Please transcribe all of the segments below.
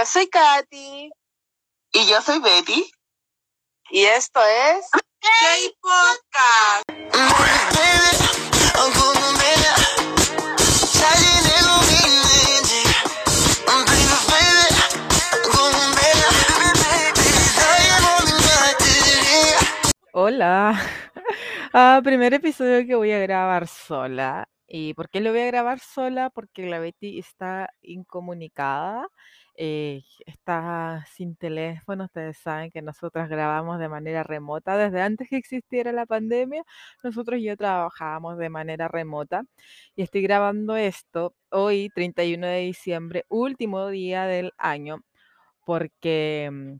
Yo soy Katy. Y yo soy Betty. Y esto es K-Podcast. Hola. Ah, primer episodio que voy a grabar sola. ¿Y por qué lo voy a grabar sola? Porque la Betty está incomunicada, eh, está sin teléfono. Ustedes saben que nosotras grabamos de manera remota. Desde antes que existiera la pandemia, nosotros ya trabajábamos de manera remota. Y estoy grabando esto hoy, 31 de diciembre, último día del año, porque, mm,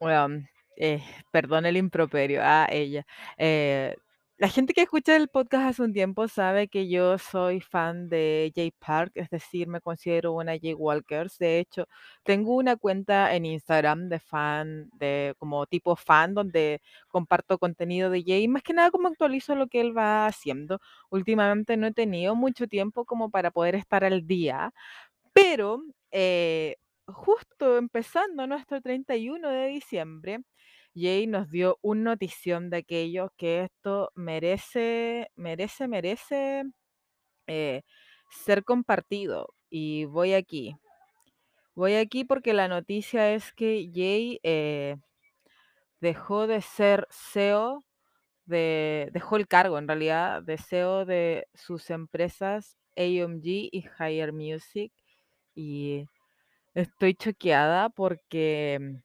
bueno, eh, perdón el improperio a ella. eh, la gente que escucha el podcast hace un tiempo sabe que yo soy fan de Jay Park, es decir, me considero una Jay Walkers. De hecho, tengo una cuenta en Instagram de fan, de como tipo fan, donde comparto contenido de Jay, más que nada como actualizo lo que él va haciendo. Últimamente no he tenido mucho tiempo como para poder estar al día, pero eh, justo empezando nuestro 31 de diciembre, Jay nos dio un notición de aquello que esto merece, merece, merece eh, ser compartido. Y voy aquí. Voy aquí porque la noticia es que Jay eh, dejó de ser CEO de, dejó el cargo en realidad de CEO de sus empresas AMG y Higher Music. Y estoy choqueada porque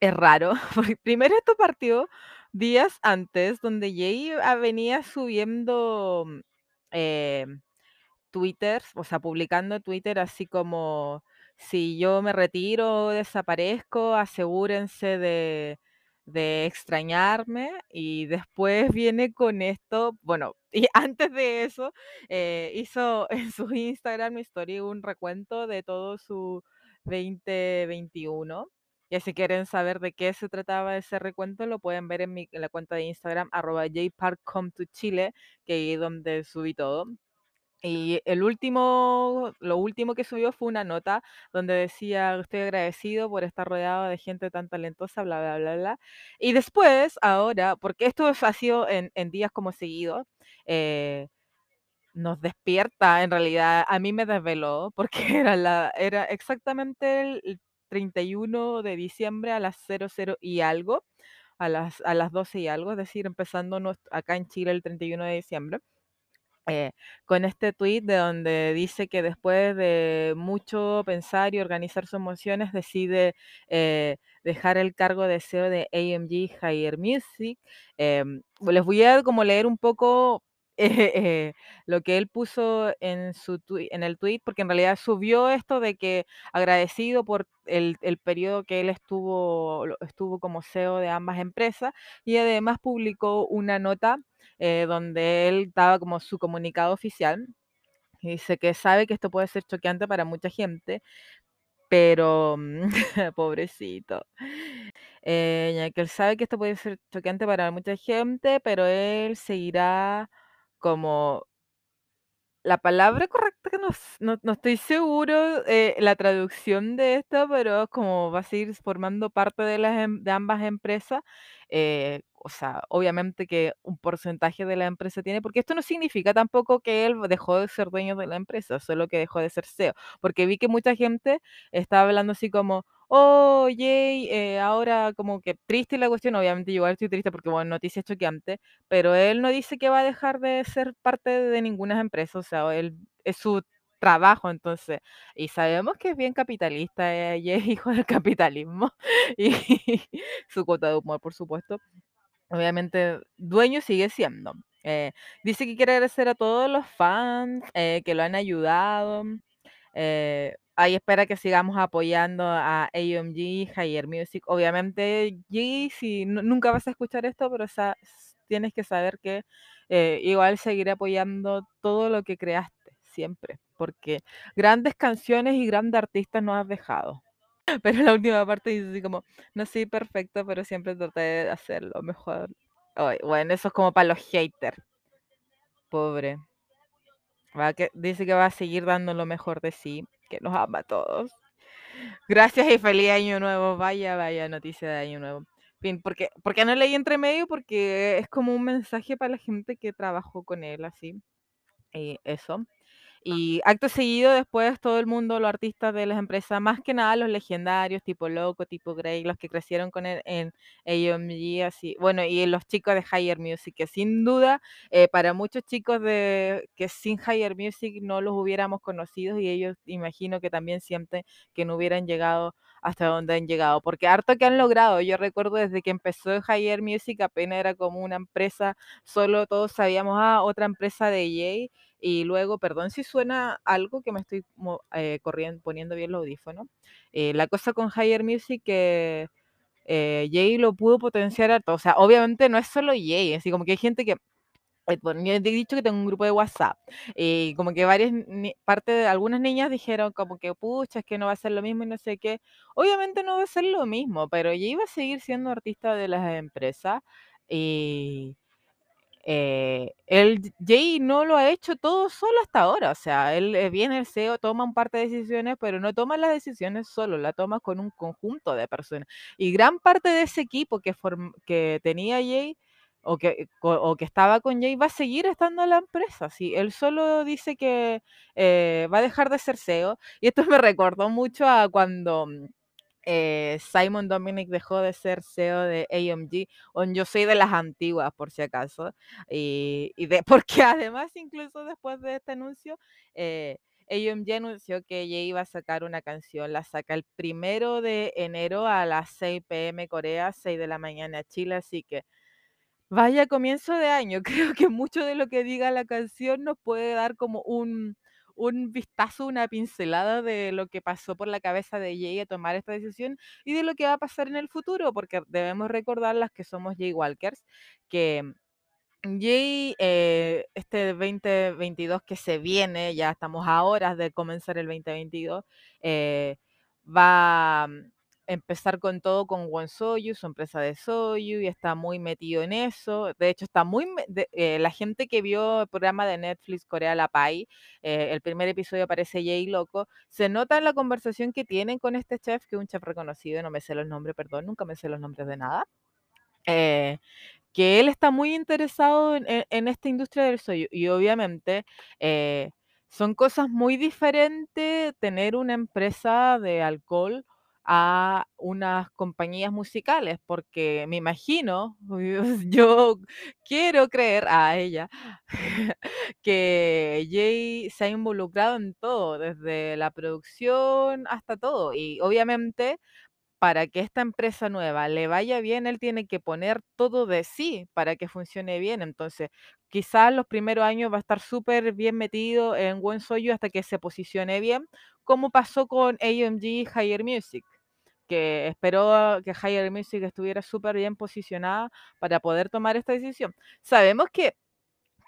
es raro. porque primero esto partió días antes, donde Jay venía subiendo mm, eh, Twitter, o sea, publicando Twitter así como, si yo me retiro desaparezco, asegúrense de, de extrañarme. Y después viene con esto, bueno, y antes de eso, eh, hizo en su Instagram Story un recuento de todo su 2021. Y si quieren saber de qué se trataba ese recuento, lo pueden ver en, mi, la cuenta de Instagram, arroba jparkcometochile, que es donde subí todo. Y el último, lo último que subió fue una nota donde decía, estoy agradecido por estar rodeado de gente tan talentosa, bla, bla, bla, bla. Y después, ahora, porque esto ha sido en, días como seguidos, eh, nos despierta, en realidad, a mí me desveló, porque era, era exactamente el 31 de diciembre a las 00 y algo, a las, a las 12 y algo, es decir, empezando acá en Chile el 31 de diciembre eh, con este tweet de donde dice que después de mucho pensar y organizar sus emociones decide eh, dejar el cargo de CEO de AMG Higher Music. Em, les voy a como leer un poco eh, eh, lo que él puso en su en el tweet, porque en realidad subió esto de que agradecido por el, el periodo que él estuvo, estuvo como CEO de ambas empresas y además publicó una nota eh, donde él daba como su comunicado oficial. Y dice que sabe que esto puede ser choqueante para mucha gente, pero pobrecito. Eh, ya que él sabe que esto puede ser choqueante para mucha gente, pero él seguirá como la palabra correcta que no, no, no estoy seguro eh, la traducción de esto, pero como va a seguir formando parte de, las, em- de ambas empresas. eh, o sea, obviamente que un porcentaje de la empresa tiene, porque esto no significa tampoco que él dejó de ser dueño de la empresa, solo que dejó de ser CEO. Porque vi que mucha gente estaba hablando así como, yay, eh, ahora como que triste la cuestión. Obviamente, yo igual estoy triste porque, bueno, noticias choqueantes pero él no dice que va a dejar de ser parte de ninguna empresa, o sea, él es su trabajo, entonces, y sabemos que es bien capitalista, eh, y es hijo del capitalismo, y su cuota de humor, por supuesto. Obviamente, dueño sigue siendo. Eh, dice que quiere agradecer a todos los fans eh, que lo han ayudado. Eh, ahí espera que sigamos apoyando a AMG, Higher Music. Obviamente, G, si nu- nunca vas a escuchar esto, pero sa- tienes que saber que eh, igual seguiré apoyando todo lo que creaste, siempre, porque grandes canciones y grandes artistas nos has dejado. Pero la última parte dice así como, no soy perfecto, pero siempre traté de hacerlo mejor. Bueno, eso es como para los haters, pobre. Va que, dice que va a seguir dando lo mejor de sí, que nos ama a todos. Gracias y feliz año nuevo. Vaya, vaya noticia de año nuevo. Fin, porque, porque no leí entre medio porque es como un mensaje para la gente que trabajó con él, así. Y eso. Y acto seguido, después todo el mundo, los artistas de las empresas, más que nada los legendarios, tipo Loco, tipo Grey, los que crecieron con él en AMG, así, bueno, y los chicos de Higher Music, que sin duda, eh, para muchos chicos de que sin Higher Music no los hubiéramos conocido y ellos imagino que también sienten que no hubieran llegado hasta donde han llegado, porque harto que han logrado. Yo recuerdo desde que empezó Higher Music apenas era como una empresa, solo todos sabíamos, ah, otra empresa de Jay, y luego, perdón si suena algo que me estoy eh, corriendo, poniendo bien los audífonos. Eh, la cosa con Higher Music que eh, Jay lo pudo potenciar harto. O sea, obviamente no es solo Jay, así como que hay gente que bueno, yo he dicho que tengo un grupo de WhatsApp y como que varias parte de algunas niñas dijeron como que pucha, es que no va a ser lo mismo y no sé qué. Obviamente no va a ser lo mismo, pero Jay va a seguir siendo artista de las empresas y eh, el Jay no lo ha hecho todo solo hasta ahora, o sea, él eh, viene el CEO, toma un par de decisiones, pero no toma las decisiones solo, la toma con un conjunto de personas. Y gran parte de ese equipo que, que tenía Jay o que, o que estaba con Jay va a seguir estando en la empresa. Sí, él solo dice que eh, va a dejar de ser CEO. Y esto me recordó mucho a cuando mm, eh, Simon Dominic dejó de ser CEO de AMG, yo soy de las antiguas por si acaso, y, de, porque además incluso después de este anuncio, eh, AMG anunció que ella iba a sacar una canción, la saca el primero de enero a las 6 pm Corea, 6 de la mañana Chile, así que vaya comienzo de año, creo que mucho de lo que diga la canción nos puede dar como un un vistazo, una pincelada de lo que pasó por la cabeza de Jay a tomar esta decisión y de lo que va a pasar en el futuro, porque debemos recordar las que somos Jay Walkers, que Jay, eh, este 2022 que se viene, ya estamos a horas de comenzar el 2022, eh, va empezar con todo con Soyu, su empresa de Soyu, y está muy metido en eso. De hecho, está muy... Eh, la gente que vio el programa de Netflix Corea La Pai, eh, el primer episodio aparece Jay Loco, se nota en la conversación que tienen con este chef, que es un chef reconocido, no me sé los nombres, perdón, nunca me sé los nombres de nada. Eh, que él está muy interesado en, esta industria del soyu y obviamente son cosas muy diferentes tener una empresa de alcohol a unas compañías musicales, porque me imagino, yo quiero creer a ella, que Jay se ha involucrado en todo, desde la producción hasta todo, y obviamente para que esta empresa nueva le vaya bien, él tiene que poner todo de sí para que funcione bien. Entonces, quizás los primeros años va a estar súper bien metido en buen Soyu hasta que se posicione bien, como pasó con AMG Higher Music que esperó que Higher Music estuviera súper bien posicionada para poder tomar esta decisión. Sabemos que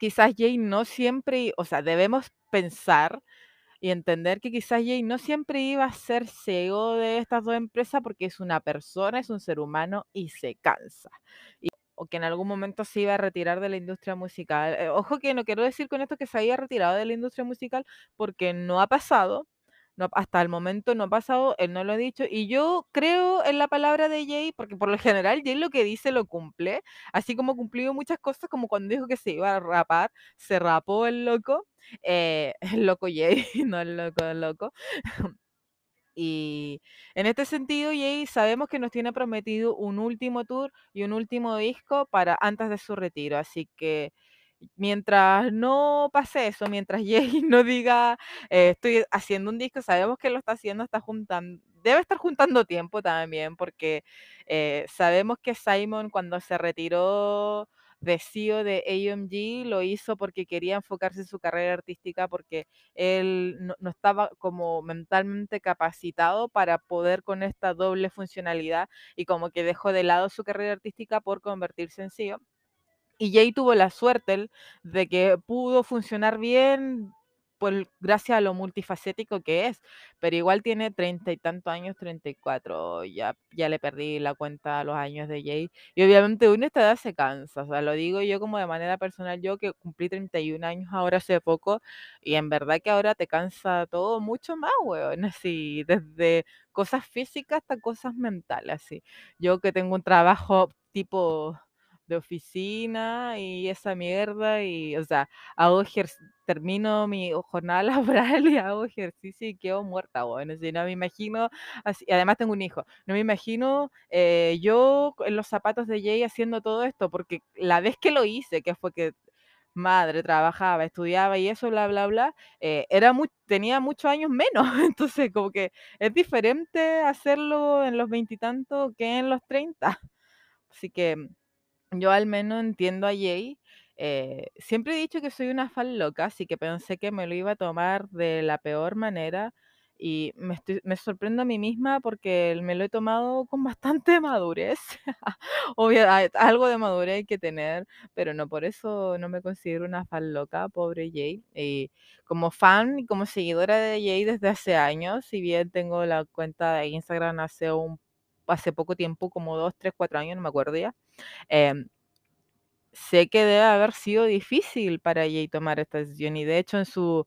quizás Jay no siempre, o sea, debemos pensar y entender que quizás Jay no siempre iba a ser CEO de estas dos empresas porque es una persona, es un ser humano y se cansa. o que en algún momento se iba a retirar de la industria musical. Eh, ojo que no quiero decir con esto que se haya retirado de la industria musical porque no ha pasado, hasta el momento no ha pasado, él no lo ha dicho. Y yo creo en la palabra de Jay, porque por lo general Jay lo que dice lo cumple, así como cumplió muchas cosas, como cuando dijo que se iba a rapar, se rapó el loco, eh, el loco Jay, no el loco, el loco. Y en este sentido, Jay sabemos que nos tiene prometido un último tour y un último disco para antes de su retiro. Así que mientras no pase eso, mientras Jay no diga eh, estoy haciendo un disco, sabemos que lo está haciendo, está juntando, debe estar juntando tiempo también, porque eh, sabemos que Simon cuando se retiró de CEO de AMG lo hizo porque quería enfocarse en su carrera artística, porque él no, estaba como mentalmente capacitado para poder con esta doble funcionalidad y como que dejó de lado su carrera artística por convertirse en CEO. Y Jay tuvo la suerte de que pudo funcionar bien por, gracias a lo multifacético que es, pero igual tiene treinta y tantos años, 34, ya, ya le perdí la cuenta a los años de Jay. Y obviamente uno esta edad se cansa, o sea, lo digo yo como de manera personal, yo que cumplí 31 años ahora hace poco, y en verdad que ahora te cansa todo mucho más, weón, así, desde cosas físicas hasta cosas mentales, así. Yo que tengo un trabajo tipo de oficina y esa mierda y, o sea, hago termino mi jornada laboral y hago ejercicio y quedo muerta, bueno, así no me imagino, así, además tengo un hijo, no me imagino eh, yo en los zapatos de Jay haciendo todo esto, porque la vez que lo hice, que fue que madre trabajaba, estudiaba y eso, bla, bla, bla, eh, era muy, tenía muchos años menos, entonces como que es diferente hacerlo en los veintitantos que en los treinta, así que yo al menos entiendo a Jay. eh, siempre he dicho que soy una fan loca, así que pensé que me lo iba a tomar de la peor manera y me, estoy- me sorprendo a mí misma porque me lo he tomado con bastante madurez. Obvio, hay- algo de madurez hay que tener, pero no por eso no me considero una fan loca, pobre Jay. Y como fan y como seguidora de Jay desde hace años, si bien tengo la cuenta de Instagram hace un hace poco tiempo, como dos, tres, cuatro años, no me acuerdo ya. Em, sé que debe haber sido difícil para Jay tomar esta decisión y de hecho en su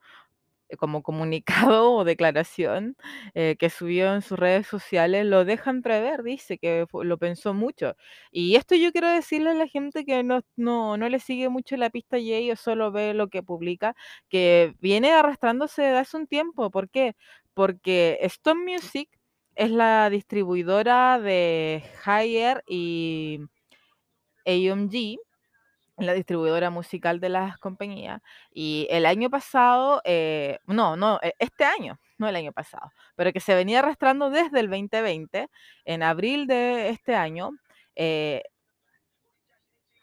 eh, como comunicado o declaración eh, que subió en sus redes sociales lo deja entrever, dice que lo pensó mucho. Y esto yo quiero decirle a la gente que no, no, no le sigue mucho la pista a Jay o solo ve lo que publica, que viene arrastrándose desde hace un tiempo. ¿Por qué? Porque Stone Music es la distribuidora de Higher y AMG la distribuidora musical de las compañías. Y el año pasado, eh, no, no, e- este año, no el año pasado, pero que se venía arrastrando desde el 2020, en abril de este año, eh,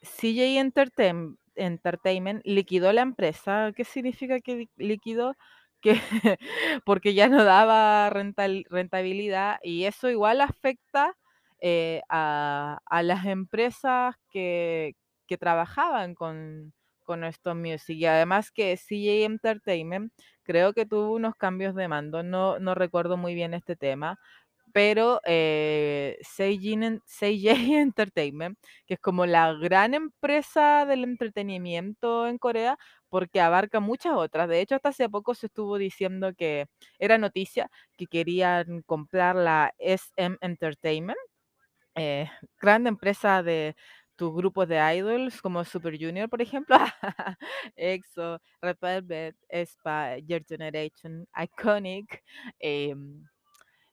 CJ Entertain- Entertainment liquidó la empresa. ¿Qué significa que li- liquidó? Que porque ya no daba rentabilidad y eso igual afecta eh, a, a las empresas que, que trabajaban con, con Stone Music. Y además que CJ Entertainment creo que tuvo unos cambios de mando. No, no recuerdo muy bien este tema pero eh, En- CJ Entertainment, que es como la gran empresa del entretenimiento en Corea, porque abarca muchas otras. De hecho, hasta hace poco se estuvo diciendo que era noticia que querían comprar la SM Entertainment, eh, gran empresa de tus grupos de idols como Super Junior, por ejemplo, EXO, Red Velvet, aespa, Your Generation, Iconic. em,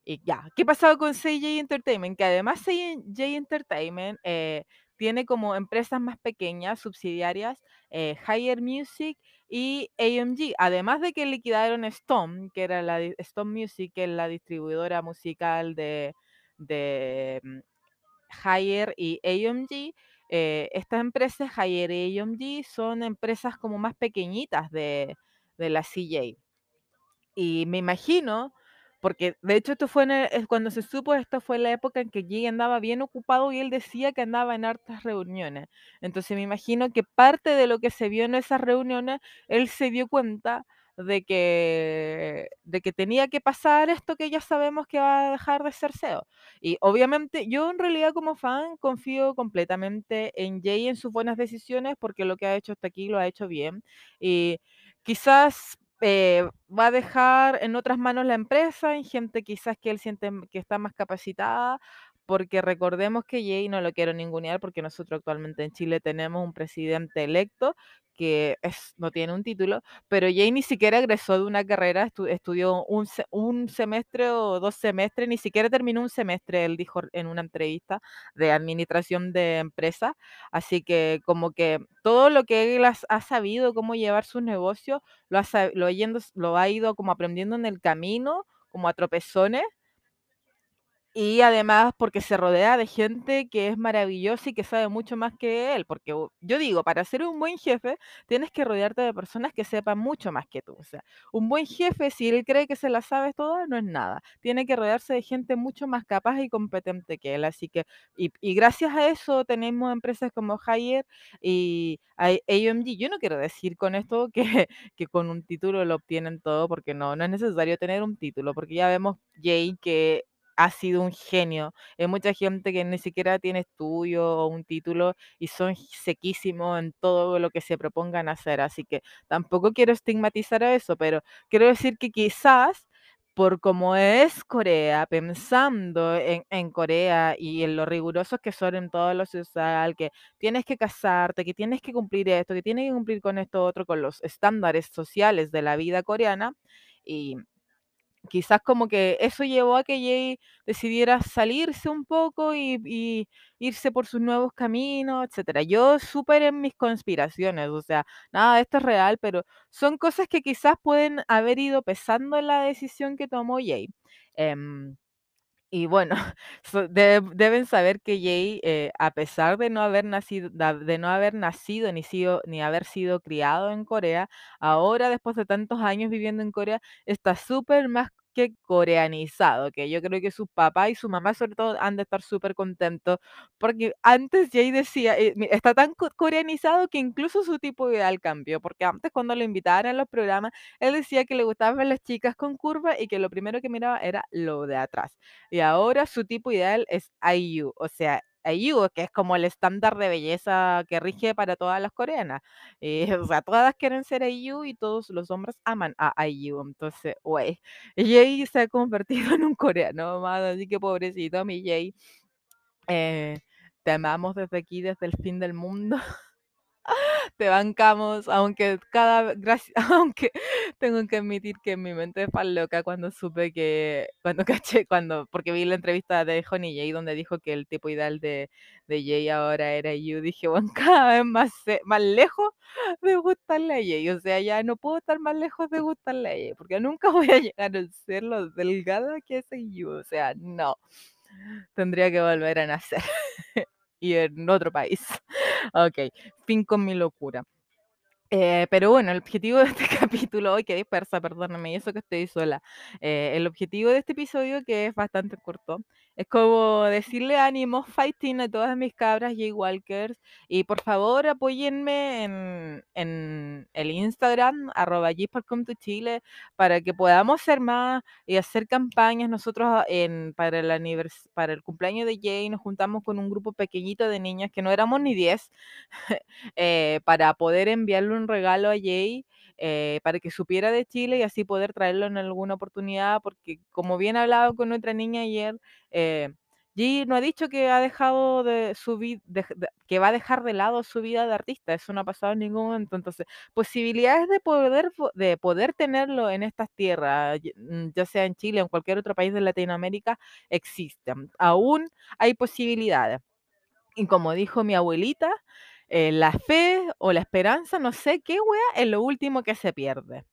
y ya, ¿qué pasaba con CJ Entertainment? Que además CJ Entertainment eh, tiene como empresas más pequeñas, subsidiarias, eh, Higher Music y AMG. Además de que liquidaron Stone, que era la Stone Music, que es la distribuidora musical de, de mm, Higher y AMG. eh, estas empresas, Higher y AMG, son empresas como más pequeñitas de, de la CJ. Y me imagino, porque de hecho esto fue es cuando se supo, esto fue la época en que Jay andaba bien ocupado y él decía que andaba en hartas reuniones. Entonces me imagino que parte de lo que se vio en esas reuniones, él se dio cuenta de que, de que tenía que pasar esto que ya sabemos que va a dejar de ser SEO. Y obviamente yo en realidad como fan confío completamente en Jay en sus buenas decisiones porque lo que ha hecho hasta aquí lo ha hecho bien. Y quizás eh, va a dejar en otras manos la empresa, en gente quizás que él siente que está más capacitada, porque recordemos que Jay, no lo quiero ningunear, porque nosotros actualmente en Chile tenemos un presidente electo que es, no tiene un título, pero Jay ni siquiera egresó de una carrera, estu- estudió un, un semestre o dos semestres, ni siquiera terminó un semestre, él dijo en una entrevista de administración de empresa, así que como que todo lo que él ha sabido, cómo llevar sus negocios, lo ha, lo, lo ha ido como aprendiendo en el camino, como a tropezones, Y además porque se rodea de gente que es maravillosa y que sabe mucho más que él, porque yo digo, para ser un buen jefe tienes que rodearte de personas que sepan mucho más que tú. O sea, un buen jefe, si él cree que se la sabe toda, no es nada. Tiene que rodearse de gente mucho más capaz y competente que él. Así que, y, y gracias a eso tenemos empresas como Hire y AMG. Yo no quiero decir con esto que, que con un título lo obtienen todo, porque no, no es necesario tener un título, porque ya vemos Jay que ha sido un genio. Hay mucha gente que ni siquiera tiene estudio o un título y son sequísimos en todo lo que se propongan hacer. Así que tampoco quiero estigmatizar a eso, pero quiero decir que quizás por como es Corea, pensando en, en Corea y en lo rigurosos que son en todo lo social, que tienes que casarte, que tienes que cumplir esto, que tienes que cumplir con esto otro, con los estándares sociales de la vida coreana. Y Quizás como que eso llevó a que Jay decidiera salirse un poco y, irse por sus nuevos caminos, etcétera. Yo súper en mis conspiraciones, o sea, nada esto es real, pero son cosas que quizás pueden haber ido pesando en la decisión que tomó Jay. Em, y bueno, so- de- deben saber que Jay, eh, a pesar de no haber nacido, de no haber nacido ni sido, ni haber sido criado en Corea, ahora después de tantos años viviendo en Corea, está súper más que coreanizado, que yo creo que su papá y su mamá sobre todo han de estar súper contentos, porque antes Jay decía, eh, está tan co- coreanizado que incluso su tipo ideal cambió, porque antes cuando lo invitaban a los programas, él decía que le gustaban ver las chicas con curva y que lo primero que miraba era lo de atrás. Y ahora su tipo ideal es IU, o sea, IU, que es como el estándar de belleza que rige para todas las coreanas. Eh, o sea, todas quieren ser IU y todos los hombres aman a IU. Entonces, güey, Jay se ha convertido en un coreano más, así que pobrecito, mi Jay. Eh, te amamos desde aquí, desde el fin del mundo. Te bancamos, aunque cada gracias, aunque tengo que admitir que mi mente fue loca cuando supe que, cuando caché, cuando, porque vi la entrevista de Honey Jay donde dijo que el tipo ideal de, de Jay ahora era You, dije, bueno, cada vez más, ce- más lejos de gustarle a Jay, o sea, ya no puedo estar más lejos de gustarle a Jay, porque nunca voy a llegar a ser lo delgada que es You, o sea, no, tendría que volver a nacer y en otro país. Ok, fin con mi locura. Eh, pero bueno, el objetivo de este capítulo, hoy que dispersa, perdóname, y eso que estoy sola. Eh, el objetivo de este episodio, que es bastante corto, es como decirle ánimo, fighting a todas mis cabras Jaywalkers. Y por favor, apóyenme en, en el Instagram, arroba Chile, para que podamos ser más y hacer campañas. Nosotros en, para, el anivers para el cumpleaños de Jay nos juntamos con un grupo pequeñito de niñas que no éramos ni 10 eh, para poder enviarle un regalo a Jay, eh, para que supiera de Chile y así poder traerlo en alguna oportunidad, porque como bien hablaba con otra niña ayer, eh, Jay no ha dicho que ha dejado de su vida, que va a dejar de lado su vida de artista, eso no ha pasado en ningún momento, entonces posibilidades de poder, de poder tenerlo en estas tierras, mm, ya sea en Chile o en cualquier otro país de Latinoamérica, existen, aún hay posibilidades. Y como dijo mi abuelita, eh, la fe o la esperanza, no sé qué wea, es lo último que se pierde.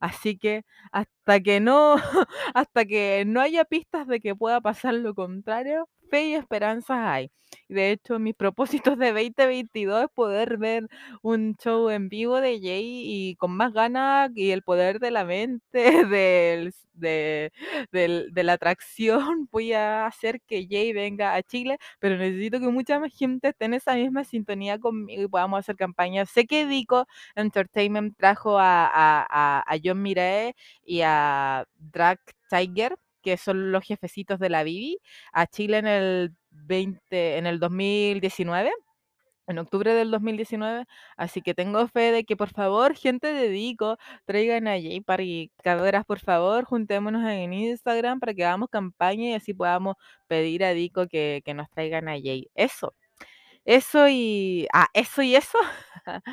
Así que hasta que no, hasta que no haya pistas de que pueda pasar lo contrario, y esperanzas hay. De hecho, mis propósitos de 2022 es poder ver un show en vivo de Jay y con más ganas y el poder de la mente, del, de, de la atracción, voy a hacer que Jay venga a Chile, pero necesito que mucha más gente esté en esa misma sintonía conmigo y podamos hacer campañas. Sé que Dico Entertainment trajo a, a, a, a John Mirae y a Drag Tiger, que son los jefecitos de la Bibi, a Chile en el 20, en el 2019 en octubre del 2019, así que tengo fe de que por favor, gente de Dico, traigan a Jay y caderas, por favor, juntémonos en Instagram para que hagamos campaña y así podamos pedir a Dico que, que nos traigan a Jay. Eso. Eso y ah, eso y eso.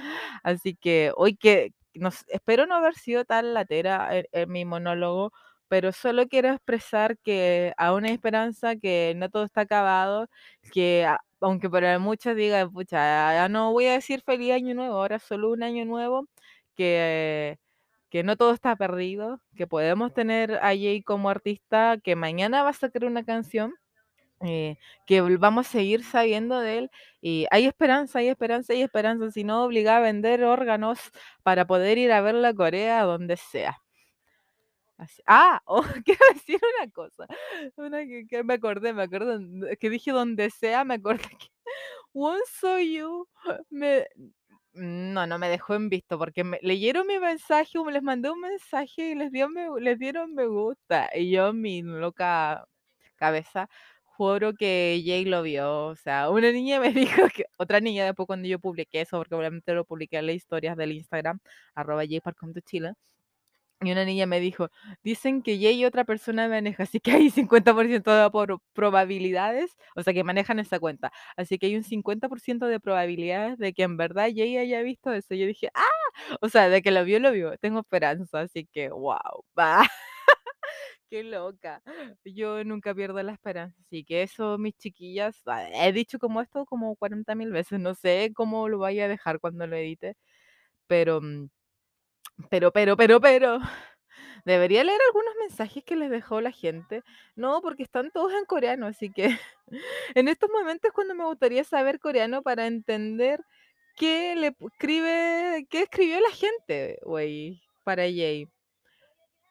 Así que hoy que nos espero no haber sido tan latera en, en mi monólogo, pero solo quiero expresar que aún hay esperanza, que no todo está acabado, que aunque para muchos digan, pucha, ya no voy a decir feliz año nuevo, ahora solo un año nuevo, que que no todo está perdido, que podemos tener a Jay como artista, que mañana va a sacar una canción, eh, que vamos a seguir sabiendo de él y hay esperanza, hay esperanza, hay esperanza, si no obliga a vender órganos para poder ir a verla a Corea, donde sea. Ah, oh, quiero decir una cosa, una que, me acordé, me acordé, que dije donde sea, me acordé que Won You me, no, no me dejó en visto porque leyeron mi mensaje, les mandé un mensaje y les dio les dieron me gusta, y yo mi loca cabeza juro que Jay lo vio, o sea, una niña me dijo que otra niña después cuando yo publiqué eso, porque obviamente lo publiqué en las historias del Instagram, arroba Chile, y una niña me dijo, dicen que Jay y otra persona maneja, así que hay 50% de por- probabilidades, o sea, que manejan esa cuenta, así que hay un 50% de probabilidades de que en verdad Jay haya visto eso. Yo dije, ah, o sea, de que lo vio, lo vio, tengo esperanza, así que, wow, va, qué loca. Yo nunca pierdo la esperanza, así que eso, mis chiquillas, ah, he dicho como esto como 40 mil veces, no sé cómo lo vaya a dejar cuando lo edite, pero, mm, pero, pero, pero, pero... Debería leer algunos mensajes que les dejó la gente. No, porque están todos en coreano, así que en estos momentos es cuando me gustaría saber coreano para entender qué le escribe, qué escribió la gente, güey, para Jay.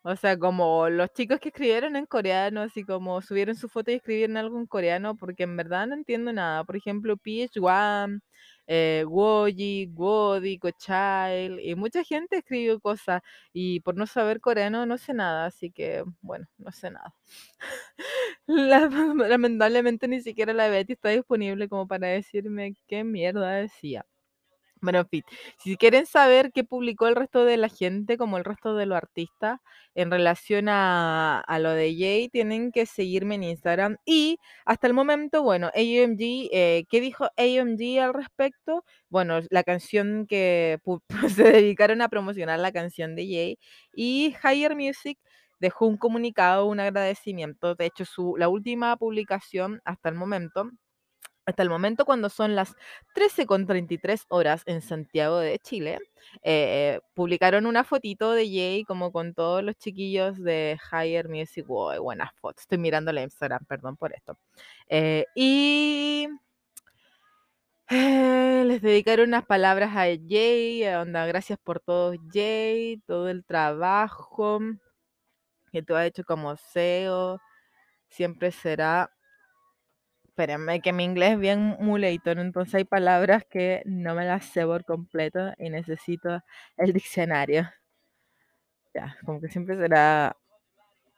O sea, como los chicos que escribieron en coreano, así como subieron su foto y escribieron algo en coreano, porque en verdad no entiendo nada. Por ejemplo, PH1, eh, Woji, Wodi, Kochail, y mucha gente escribió cosas, y por no saber coreano no sé nada, así que, bueno, no sé nada. La- lamentablemente ni siquiera la Betty está disponible como para decirme qué mierda decía. En fin, si quieren saber qué publicó el resto de la gente, como el resto de los artistas, en relación a, a lo de Jay, tienen que seguirme en Instagram. Y hasta el momento, bueno, AMG, eh, ¿qué dijo AMG al respecto? Bueno, la canción que pu- se dedicaron a promocionar la canción de Jay. Y Higher Music dejó un comunicado, un agradecimiento. De hecho, su, la última publicación hasta el momento hasta el momento, cuando son las 13.33 horas en Santiago de Chile, eh, publicaron una fotito de Jay como con todos los chiquillos de Higher Music. Wow, buenas fotos. Estoy mirando la Instagram, perdón por esto. Eh, y eh, les dedicaron unas palabras a Jay, onda, gracias por todo Jay, todo el trabajo que tú has hecho como CEO, siempre será Espérenme, que mi inglés es bien mulator, entonces hay palabras que no me las sé por completo y necesito el diccionario. Ya, como que siempre será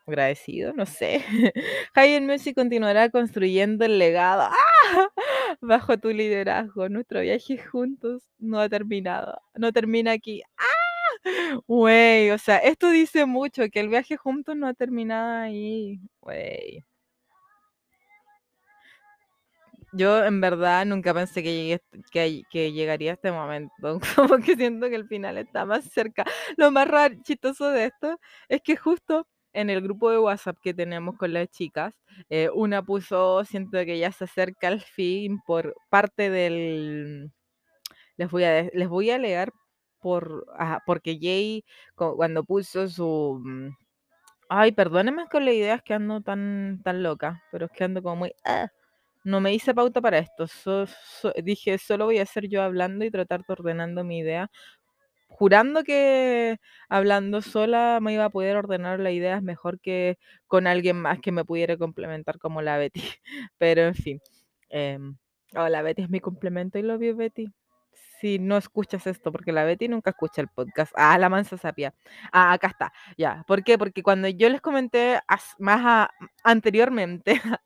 agradecido, no sé. Higher Music continuará construyendo el legado ¡Ah! bajo tu liderazgo. Nuestro viaje juntos no ha terminado, no termina aquí. ¡Ah! Güey, o sea, esto dice mucho, que el viaje juntos no ha terminado ahí. Güey. Yo en verdad nunca pensé que, llegué, que, llegaría a este momento. Como que siento que el final está más cerca. Lo más raro, chistoso de esto es que justo en el grupo de WhatsApp que tenemos con las chicas, eh, una puso, siento que ya se acerca al fin por parte del... Les voy a, les voy a leer por, porque Jay cu- cuando puso su... mm, Ay, perdónenme con la idea, es que ando tan, tan loca, pero es que ando como muy... ah. No me hice pauta para esto. dije, solo voy a ser yo hablando y tratar de ordenando mi idea. Jurando que hablando sola me iba a poder ordenar las ideas mejor que con alguien más que me pudiera complementar como la Betty. Pero en fin. em, oh, la Betty es mi complemento y lo vio Betty. Si no escuchas esto, porque la Betty nunca escucha el podcast. Ah, la mansa sapia. Ah, acá está. Ya. ¿Por qué? Porque cuando yo les comenté más anteriormente,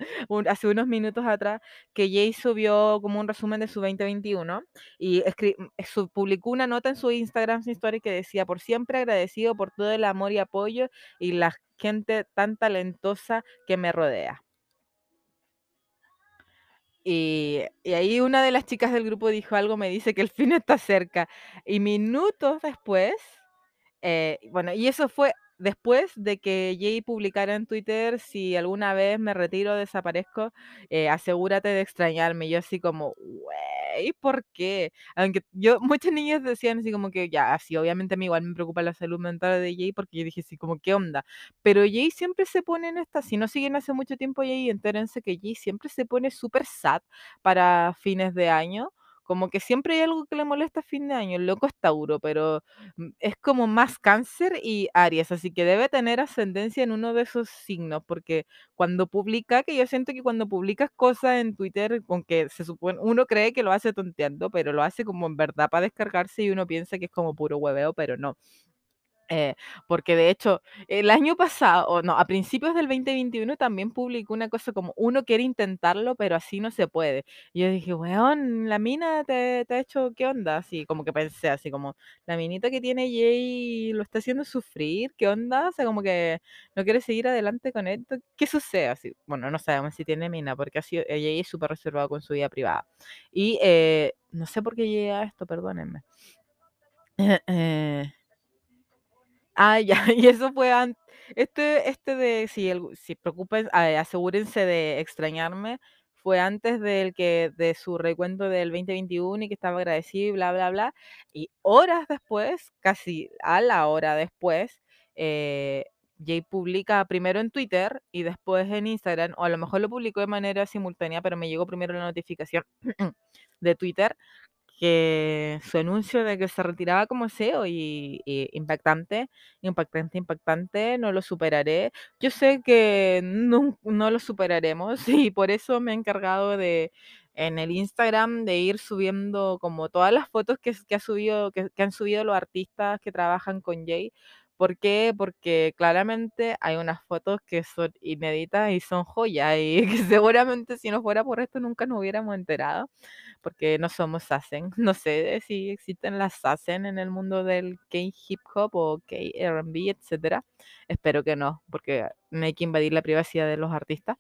hace unos minutos atrás, que Jay subió como un resumen de su 2021 y mm, su- publicó una nota en su Instagram Story que decía, por siempre agradecido por todo el amor y apoyo y la gente tan talentosa que me rodea. Y, ahí una de las chicas del grupo dijo algo, me dice que el fin está cerca. Y minutos después, eh, bueno, y eso fue después de que Jay publicara en Twitter, si alguna vez me retiro desaparezco, eh, asegúrate de extrañarme. Yo así como, güey, ¿por qué? Aunque yo, muchas niñas decían así como que, ya, así, obviamente a mí igual me preocupa la salud mental de Jay porque yo dije así como, ¿qué onda? Pero Jay siempre se pone en esta, si no siguen hace mucho tiempo Jay, entérense que Jay siempre se pone súper sad para fines de año como que siempre hay algo que le molesta a fin de año. El loco es Tauro, pero mm, es como más cáncer y Aries, así que debe tener ascendencia en uno de esos signos, porque cuando publica, que yo siento que cuando publicas cosas en Twitter, aunque se supone, uno cree que lo hace tonteando, pero lo hace como en verdad para descargarse y uno piensa que es como puro hueveo, pero no. Eh, porque de hecho, el año pasado, no, a principios del 2021 también publicó una cosa como uno quiere intentarlo, pero así no se puede. Y yo dije, weón, la mina te, te ha hecho, ¿qué onda? Así como que pensé, así como, la minita que tiene Jay lo está haciendo sufrir, ¿qué onda? O sea, como que no quiere seguir adelante con esto. ¿Qué sucede? Así, bueno, no sabemos si tiene mina, porque así Jay es súper reservado con su vida privada. Y eh, no sé por qué llega esto, perdónenme. Eh, Ah, ya, y eso fue antes. Este, este de, si, el, si preocupen, asegúrense de extrañarme, fue antes del que, de su recuento del 2021 y que estaba agradecido y bla, bla, bla. Y horas después, casi a la hora después, eh, Jay publica primero en Twitter y después en Instagram, o a lo mejor lo publicó de manera simultánea, pero me llegó primero la notificación de Twitter que su anuncio de que se retiraba como CEO y, y impactante, impactante, impactante, no lo superaré. Yo sé que no, no lo superaremos y por eso me he encargado de en el Instagram de ir subiendo como todas las fotos que, que ha subido, que, que han subido los artistas que trabajan con Jay. ¿Por qué? Porque claramente hay unas fotos que son inéditas y son joyas y que seguramente si no fuera por esto nunca nos hubiéramos enterado porque no somos Sassen. No sé si existen las Sassen en el mundo del K-hip hop o K-RB, etcétera. Espero que no, porque no hay que invadir la privacidad de los artistas.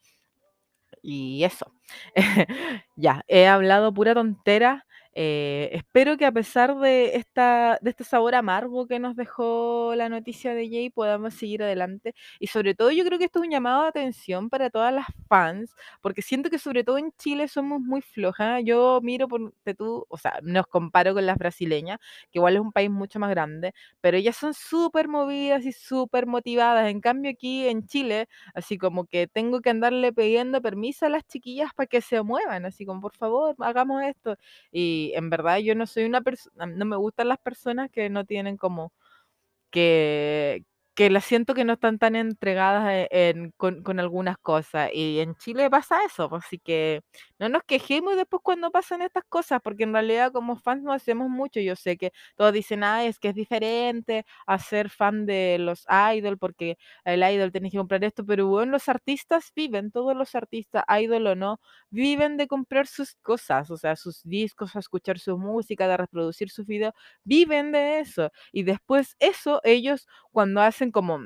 Y eso. ya, he hablado pura tontera. Eh, espero que a pesar de, esta, de este sabor amargo que nos dejó la noticia de Jay, podamos seguir adelante. Y sobre todo yo creo que esto es un llamado de atención para todas las fans, porque siento que sobre todo en Chile somos muy flojas. Yo miro por tú, o sea, nos comparo con las brasileñas, que igual es un país mucho más grande, pero ellas son súper movidas y súper motivadas. En cambio aquí en Chile, así como que tengo que andarle pidiendo permiso a las chiquillas para que se muevan, así como por favor, hagamos esto. Y en verdad yo no soy una persona, no me gustan las personas que no tienen como que, que las siento que no están tan entregadas e, en, con, algunas cosas. Y en Chile pasa eso, pues, así que no nos quejemos después cuando pasan estas cosas, porque en realidad como fans no hacemos mucho. Yo sé que todos dicen, ah, es que es diferente a ser fan de los idol, porque el idol tiene que comprar esto, pero bueno, los artistas viven, todos los artistas, idol o no, viven de comprar sus cosas, o sea, sus discos, a escuchar su música, de reproducir sus videos, viven de eso. Y después eso, ellos cuando hacen como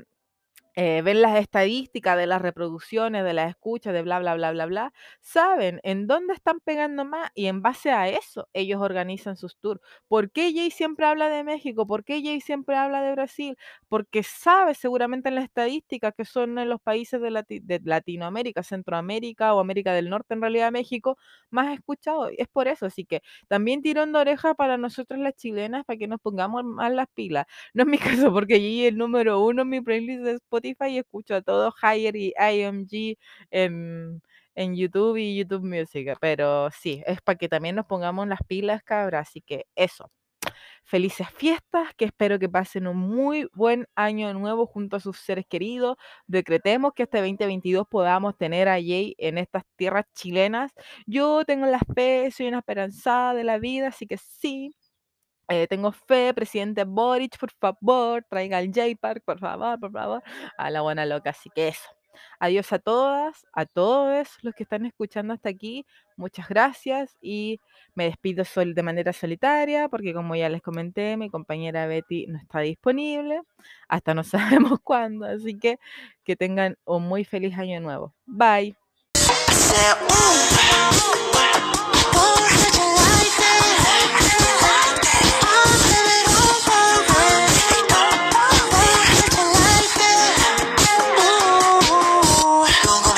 eh, ven las estadísticas de las reproducciones, de las escuchas, de bla, bla, bla, bla, bla, saben en dónde están pegando más y en base a eso ellos organizan sus tours. ¿Por qué Jay siempre habla de México? ¿Por qué Jay siempre habla de Brasil? Porque sabe seguramente en las estadísticas que son en los países de, de Latinoamérica, Centroamérica o América del Norte, en realidad México, más escuchado. Es por eso, así que también tirón de oreja para nosotros las chilenas, para que nos pongamos más las pilas. No es mi caso, porque Jay es el número uno en mi playlist de Spotify y escucho a todos Higher y IMG en, en YouTube y YouTube Music. Pero sí, es para que también nos pongamos las pilas, cabra. Así que eso. Felices fiestas, que espero que pasen un muy buen año nuevo junto a sus seres queridos. Decretemos que este 2022 podamos tener a Jay en estas tierras chilenas. Yo tengo la fe, soy una esperanzada de la vida, así que sí, eh, tengo fe, presidente Boric, por favor, traiga al J-Park, por favor, por favor, a la buena loca. Así que eso. Adiós a todas, a todos los que están escuchando hasta aquí. Muchas gracias y me despido sol de manera solitaria porque como ya les comenté, mi compañera Betty no está disponible hasta no sabemos cuándo. Así que que tengan un muy feliz año nuevo. Bye.